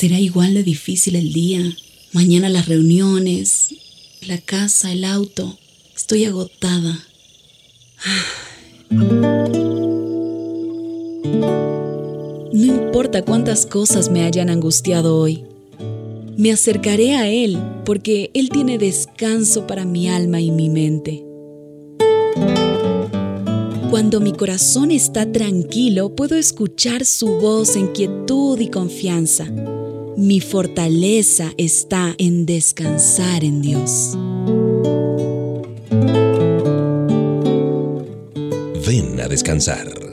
Será igual de difícil el día. Mañana las reuniones, la casa, el auto. Estoy agotada. No importa cuántas cosas me hayan angustiado hoy. Me acercaré a Él porque Él tiene descanso para mi alma y mi mente. Cuando mi corazón está tranquilo, puedo escuchar su voz en quietud y confianza. Mi fortaleza está en descansar en Dios. Ven a descansar.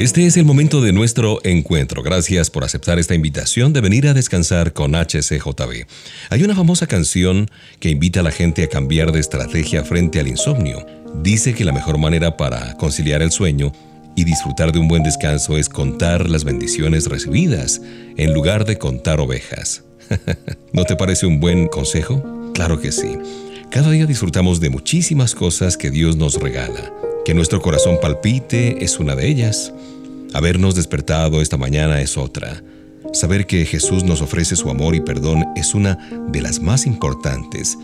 Este es el momento de nuestro encuentro. Gracias por aceptar esta invitación de venir a descansar con HCJB. Hay una famosa canción que invita a la gente a cambiar de estrategia frente al insomnio. Dice que la mejor manera para conciliar el sueño y disfrutar de un buen descanso es contar las bendiciones recibidas en lugar de contar ovejas. ¿No te parece un buen consejo? Claro que sí. Cada día disfrutamos de muchísimas cosas que Dios nos regala. Que nuestro corazón palpite es una de ellas. Habernos despertado esta mañana es otra. Saber que Jesús nos ofrece su amor y perdón es una de las más importantes.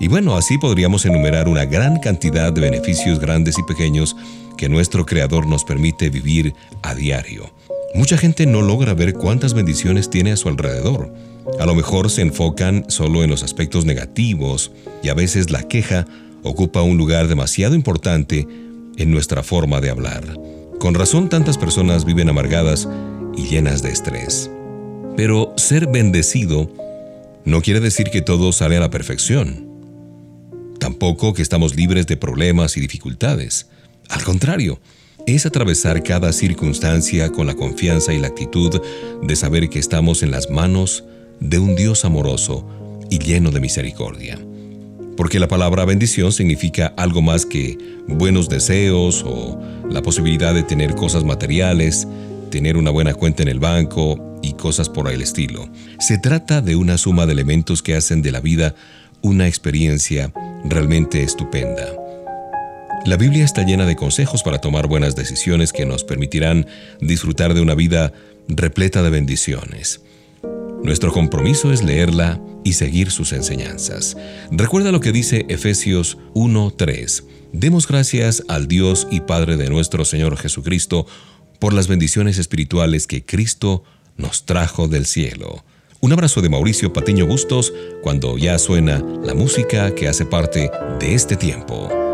Y bueno, así podríamos enumerar una gran cantidad de beneficios grandes y pequeños que nuestro Creador nos permite vivir a diario. Mucha gente no logra ver cuántas bendiciones tiene a su alrededor. A lo mejor se enfocan solo en los aspectos negativos y a veces la queja ocupa un lugar demasiado importante en nuestra forma de hablar. Con razón tantas personas viven amargadas y llenas de estrés. Pero ser bendecido no quiere decir que todo sale a la perfección. Tampoco que estamos libres de problemas y dificultades. Al contrario, es atravesar cada circunstancia con la confianza y la actitud de saber que estamos en las manos de un Dios amoroso y lleno de misericordia. Porque la palabra bendición significa algo más que buenos deseos o la posibilidad de tener cosas materiales, tener una buena cuenta en el banco y cosas por el estilo. Se trata de una suma de elementos que hacen de la vida una experiencia realmente estupenda. La Biblia está llena de consejos para tomar buenas decisiones que nos permitirán disfrutar de una vida repleta de bendiciones. Nuestro compromiso es leerla y seguir sus enseñanzas. Recuerda lo que dice Efesios 1.3. Demos gracias al Dios y Padre de nuestro Señor Jesucristo por las bendiciones espirituales que Cristo nos trajo del cielo. Un abrazo de Mauricio Patiño Bustos cuando ya suena la música que hace parte de este tiempo.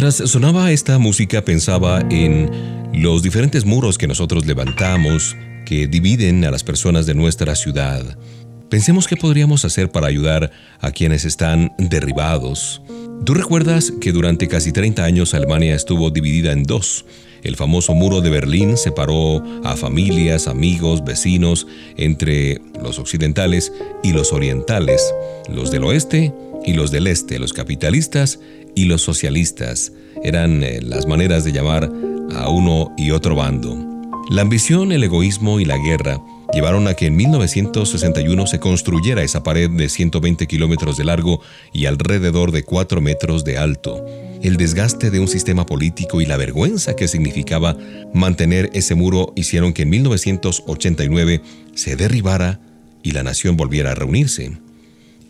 Mientras sonaba esta música pensaba en los diferentes muros que nosotros levantamos que dividen a las personas de nuestra ciudad. Pensemos qué podríamos hacer para ayudar a quienes están derribados. ¿Tú recuerdas que durante casi 30 años Alemania estuvo dividida en dos? El famoso muro de Berlín separó a familias, amigos, vecinos entre los occidentales y los orientales, los del oeste y los del este, los capitalistas y los socialistas. Eran eh, las maneras de llamar a uno y otro bando. La ambición, el egoísmo y la guerra llevaron a que en 1961 se construyera esa pared de 120 kilómetros de largo y alrededor de 4 metros de alto. El desgaste de un sistema político y la vergüenza que significaba mantener ese muro hicieron que en 1989 se derribara y la nación volviera a reunirse.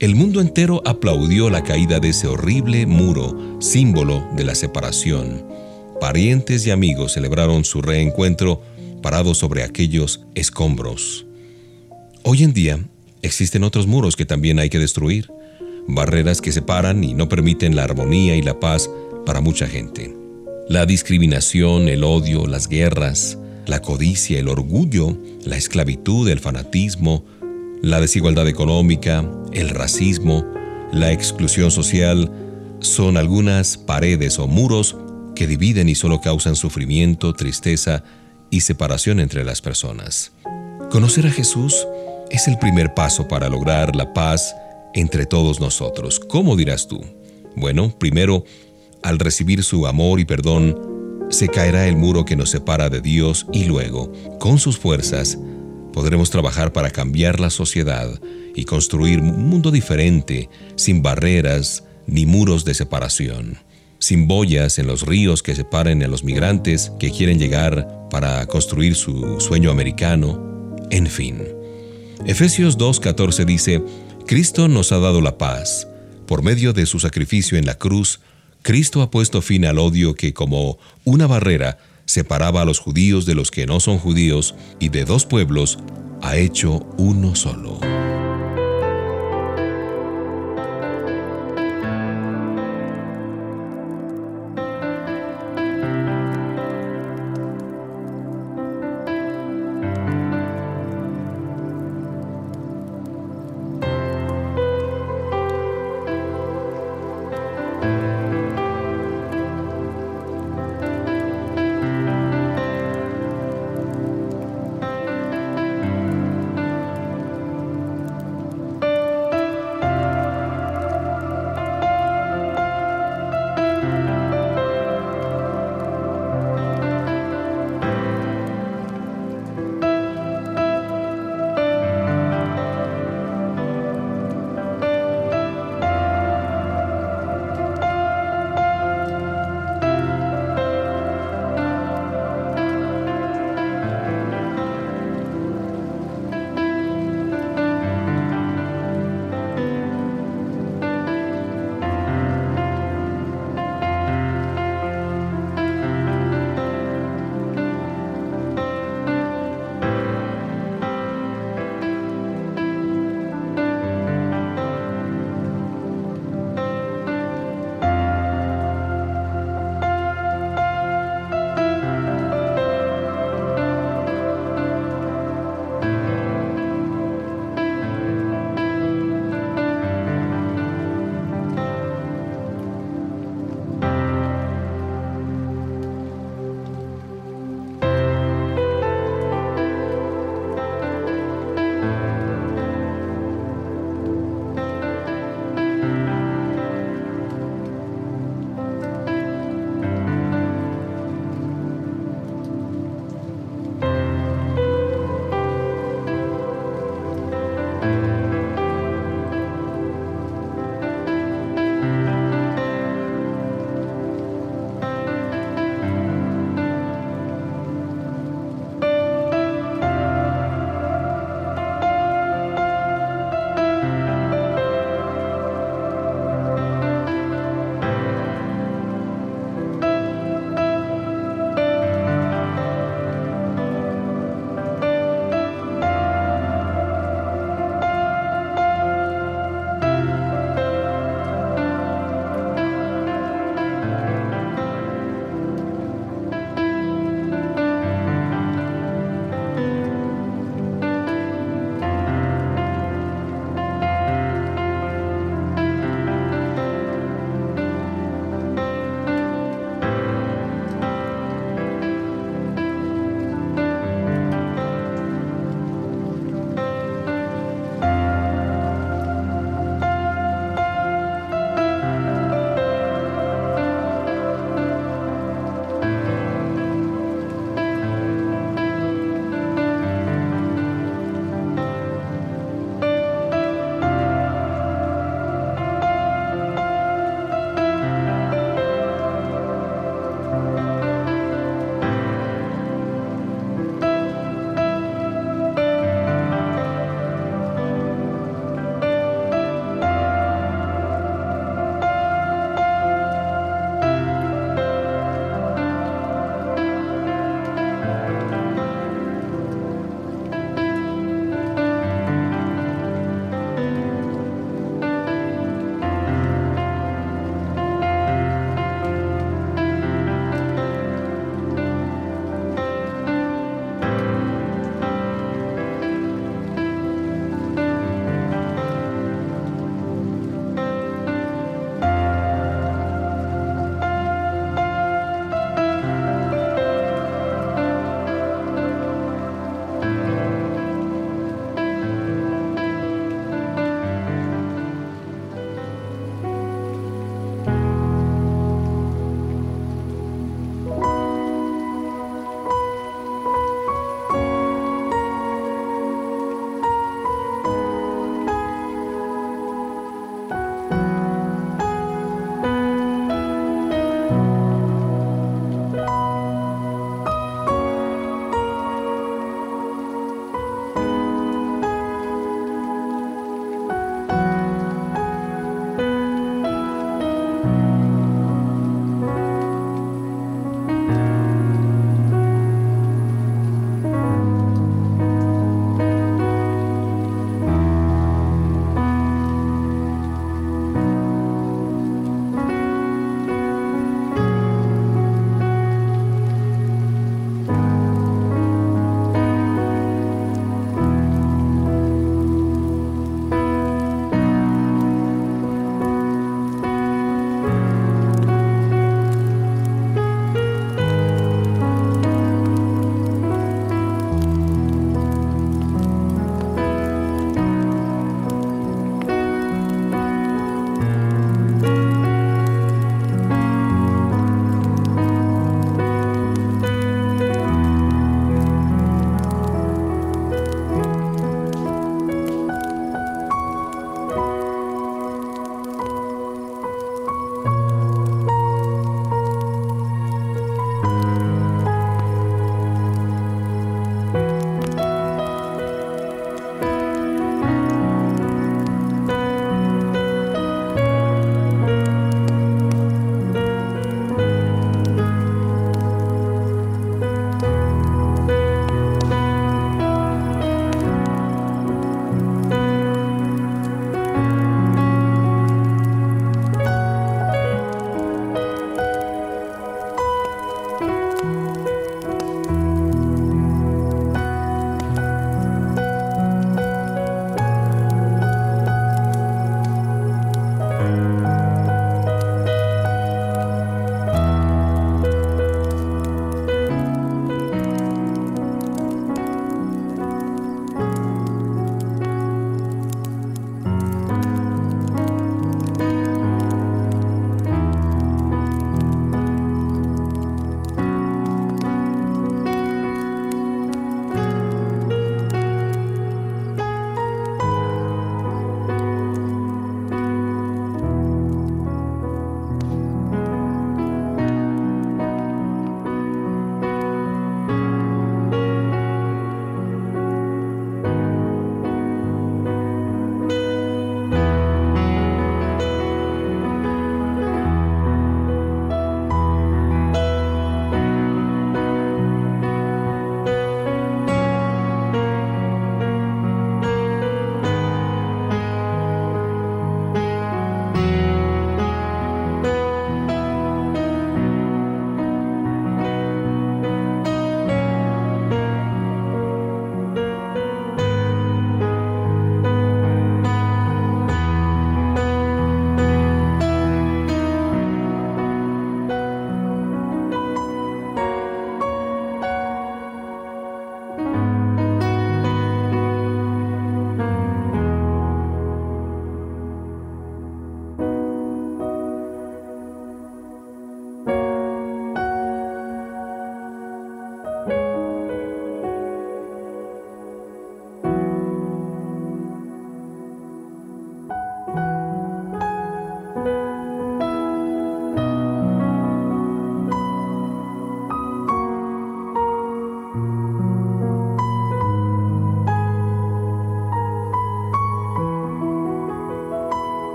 El mundo entero aplaudió la caída de ese horrible muro, símbolo de la separación. Parientes y amigos celebraron su reencuentro parados sobre aquellos escombros. Hoy en día existen otros muros que también hay que destruir, barreras que separan y no permiten la armonía y la paz para mucha gente. La discriminación, el odio, las guerras, la codicia, el orgullo, la esclavitud, el fanatismo, la desigualdad económica, el racismo, la exclusión social son algunas paredes o muros que dividen y solo causan sufrimiento, tristeza y separación entre las personas. Conocer a Jesús es el primer paso para lograr la paz entre todos nosotros. ¿Cómo dirás tú? Bueno, primero, al recibir su amor y perdón, se caerá el muro que nos separa de Dios y luego, con sus fuerzas, podremos trabajar para cambiar la sociedad y construir un mundo diferente, sin barreras ni muros de separación, sin boyas en los ríos que separen a los migrantes que quieren llegar para construir su sueño americano, en fin. Efesios 2.14 dice, Cristo nos ha dado la paz. Por medio de su sacrificio en la cruz, Cristo ha puesto fin al odio que como una barrera separaba a los judíos de los que no son judíos y de dos pueblos ha hecho uno solo.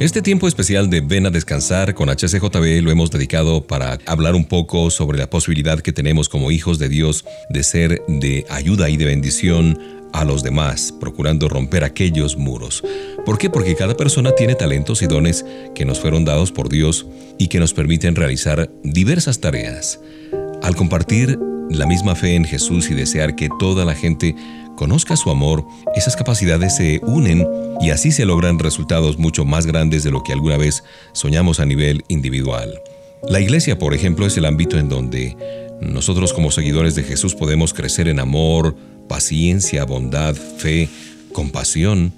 Este tiempo especial de Ven a Descansar con HCJB lo hemos dedicado para hablar un poco sobre la posibilidad que tenemos como hijos de Dios de ser de ayuda y de bendición a los demás, procurando romper aquellos muros. ¿Por qué? Porque cada persona tiene talentos y dones que nos fueron dados por Dios y que nos permiten realizar diversas tareas. Al compartir la misma fe en Jesús y desear que toda la gente conozca su amor, esas capacidades se unen y así se logran resultados mucho más grandes de lo que alguna vez soñamos a nivel individual. La iglesia, por ejemplo, es el ámbito en donde nosotros como seguidores de Jesús podemos crecer en amor, paciencia, bondad, fe, compasión,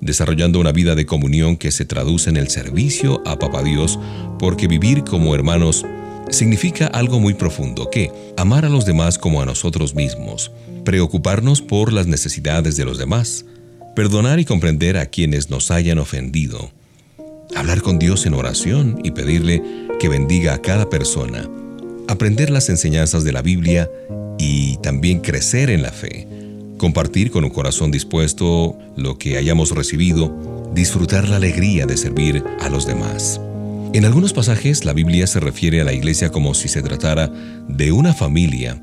desarrollando una vida de comunión que se traduce en el servicio a Papa Dios, porque vivir como hermanos significa algo muy profundo, que amar a los demás como a nosotros mismos, preocuparnos por las necesidades de los demás, perdonar y comprender a quienes nos hayan ofendido, hablar con Dios en oración y pedirle que bendiga a cada persona, aprender las enseñanzas de la Biblia y también crecer en la fe, compartir con un corazón dispuesto lo que hayamos recibido, disfrutar la alegría de servir a los demás. En algunos pasajes la Biblia se refiere a la iglesia como si se tratara de una familia.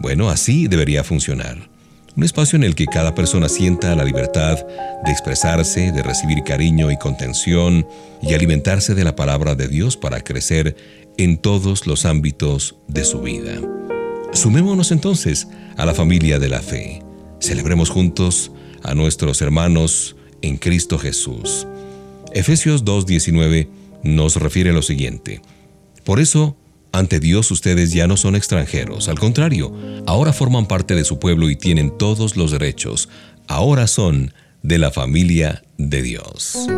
Bueno, así debería funcionar. Un espacio en el que cada persona sienta la libertad de expresarse, de recibir cariño y contención y alimentarse de la palabra de Dios para crecer en todos los ámbitos de su vida. Sumémonos entonces a la familia de la fe. Celebremos juntos a nuestros hermanos en Cristo Jesús. Efesios 2.19 nos refiere lo siguiente. Por eso, ante Dios ustedes ya no son extranjeros, al contrario, ahora forman parte de su pueblo y tienen todos los derechos, ahora son de la familia de Dios.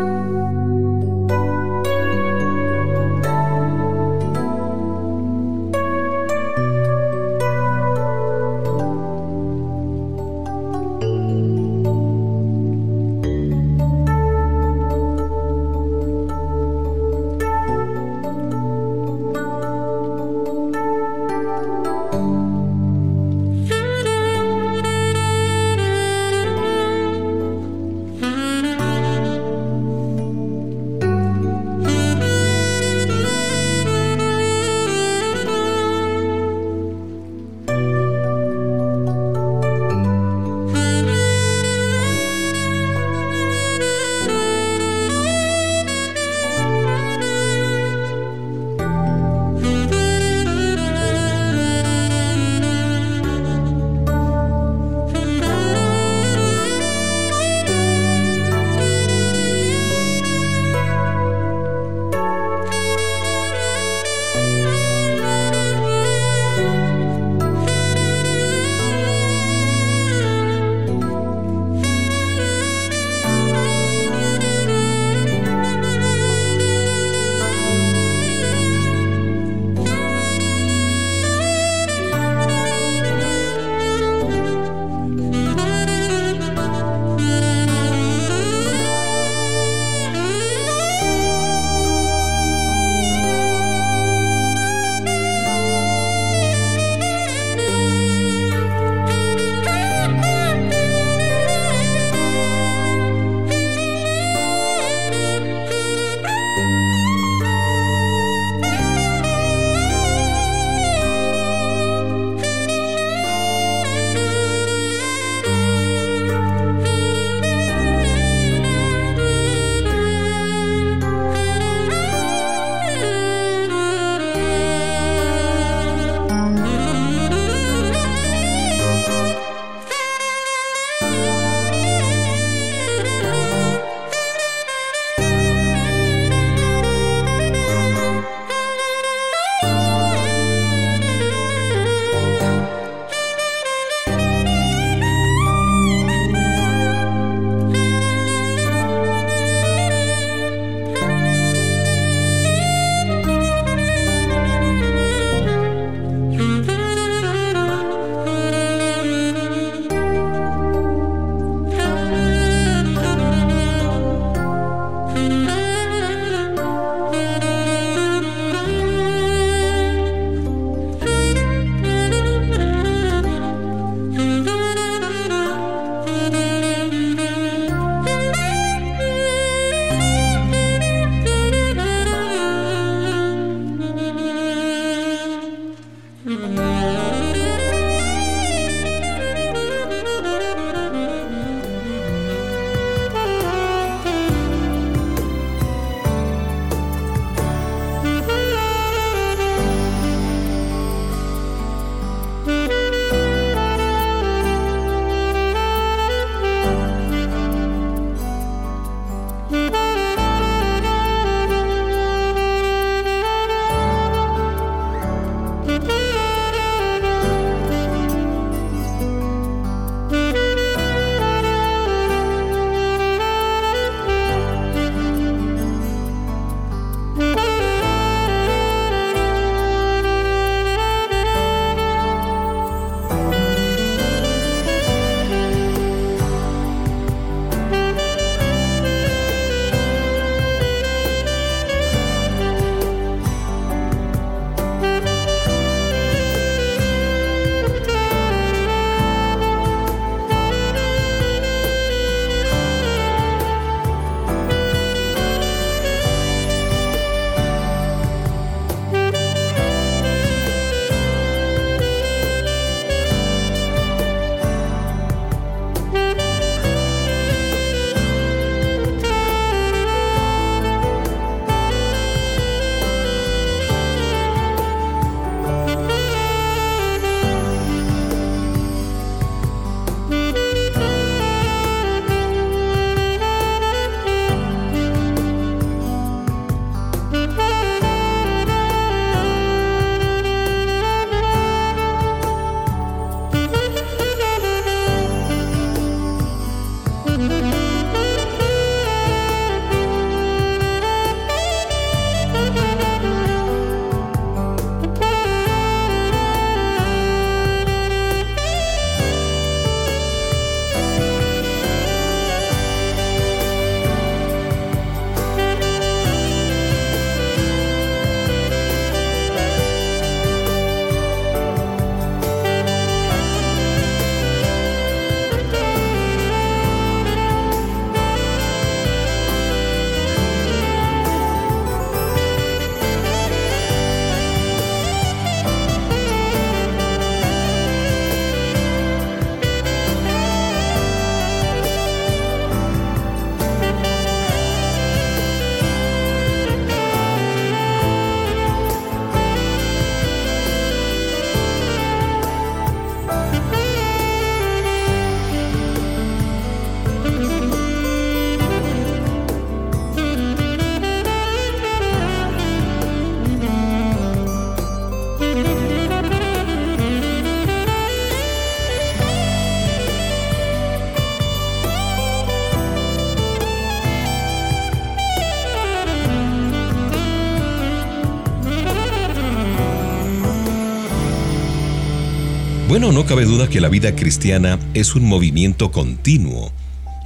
Bueno, no cabe duda que la vida cristiana es un movimiento continuo.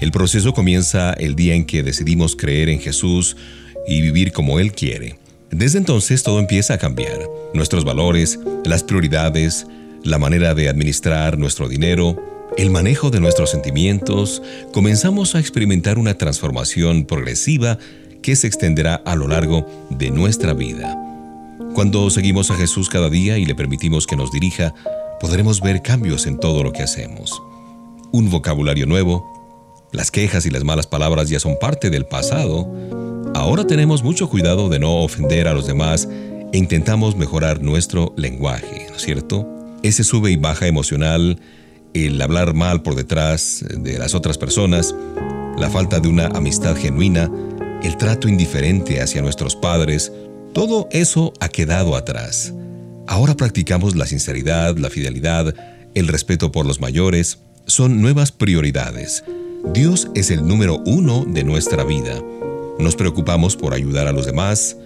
El proceso comienza el día en que decidimos creer en Jesús y vivir como Él quiere. Desde entonces todo empieza a cambiar. Nuestros valores, las prioridades, la manera de administrar nuestro dinero, el manejo de nuestros sentimientos, comenzamos a experimentar una transformación progresiva que se extenderá a lo largo de nuestra vida. Cuando seguimos a Jesús cada día y le permitimos que nos dirija, podremos ver cambios en todo lo que hacemos. Un vocabulario nuevo, las quejas y las malas palabras ya son parte del pasado. Ahora tenemos mucho cuidado de no ofender a los demás e intentamos mejorar nuestro lenguaje, ¿no es cierto? Ese sube y baja emocional, el hablar mal por detrás de las otras personas, la falta de una amistad genuina, el trato indiferente hacia nuestros padres, todo eso ha quedado atrás. Ahora practicamos la sinceridad, la fidelidad, el respeto por los mayores. Son nuevas prioridades. Dios es el número uno de nuestra vida. Nos preocupamos por ayudar a los demás.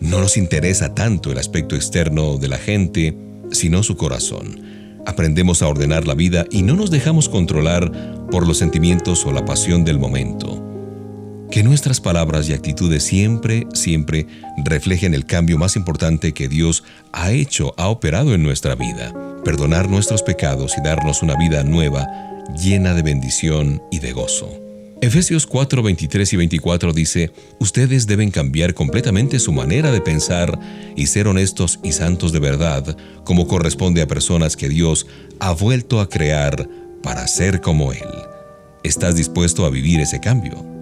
No nos interesa tanto el aspecto externo de la gente, sino su corazón. Aprendemos a ordenar la vida y no nos dejamos controlar por los sentimientos o la pasión del momento. Que nuestras palabras y actitudes siempre, siempre reflejen el cambio más importante que Dios ha hecho, ha operado en nuestra vida. Perdonar nuestros pecados y darnos una vida nueva, llena de bendición y de gozo. Efesios 4, 23 y 24 dice, Ustedes deben cambiar completamente su manera de pensar y ser honestos y santos de verdad, como corresponde a personas que Dios ha vuelto a crear para ser como Él. ¿Estás dispuesto a vivir ese cambio?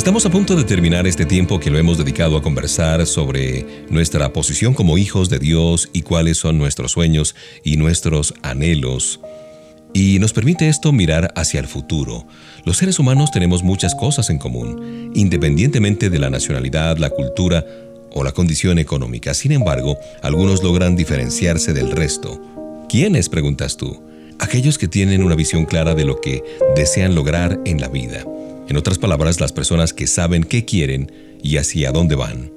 Estamos a punto de terminar este tiempo que lo hemos dedicado a conversar sobre nuestra posición como hijos de Dios y cuáles son nuestros sueños y nuestros anhelos. Y nos permite esto mirar hacia el futuro. Los seres humanos tenemos muchas cosas en común, independientemente de la nacionalidad, la cultura o la condición económica. Sin embargo, algunos logran diferenciarse del resto. ¿Quiénes? preguntas tú. Aquellos que tienen una visión clara de lo que desean lograr en la vida. En otras palabras, las personas que saben qué quieren y hacia dónde van.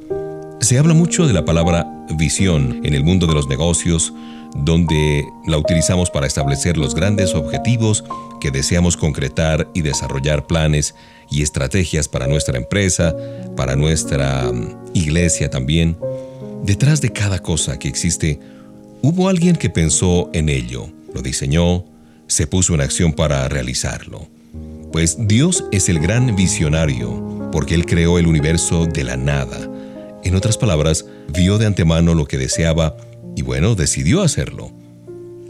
Se habla mucho de la palabra visión en el mundo de los negocios, donde la utilizamos para establecer los grandes objetivos que deseamos concretar y desarrollar planes y estrategias para nuestra empresa, para nuestra mm, iglesia también. Detrás de cada cosa que existe, hubo alguien que pensó en ello, lo diseñó, se puso en acción para realizarlo. Pues Dios es el gran visionario, porque Él creó el universo de la nada. En otras palabras, vio de antemano lo que deseaba y bueno, decidió hacerlo.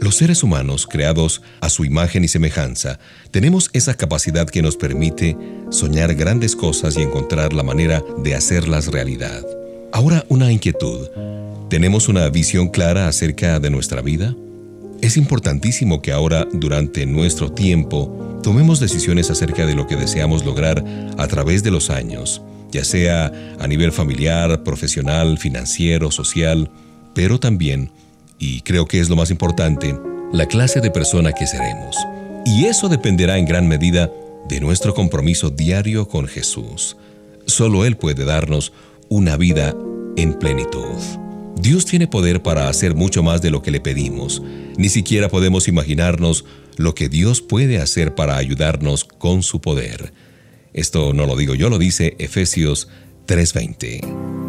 Los seres humanos, creados a su imagen y semejanza, tenemos esa capacidad que nos permite soñar grandes cosas y encontrar la manera de hacerlas realidad. Ahora una inquietud. ¿Tenemos una visión clara acerca de nuestra vida? Es importantísimo que ahora, durante nuestro tiempo, tomemos decisiones acerca de lo que deseamos lograr a través de los años, ya sea a nivel familiar, profesional, financiero, social, pero también, y creo que es lo más importante, la clase de persona que seremos. Y eso dependerá en gran medida de nuestro compromiso diario con Jesús. Solo Él puede darnos una vida en plenitud. Dios tiene poder para hacer mucho más de lo que le pedimos. Ni siquiera podemos imaginarnos lo que Dios puede hacer para ayudarnos con su poder. Esto no lo digo yo, lo dice Efesios 3:20.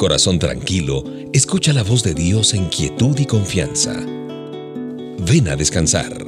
Corazón tranquilo escucha la voz de Dios en quietud y confianza. Ven a descansar.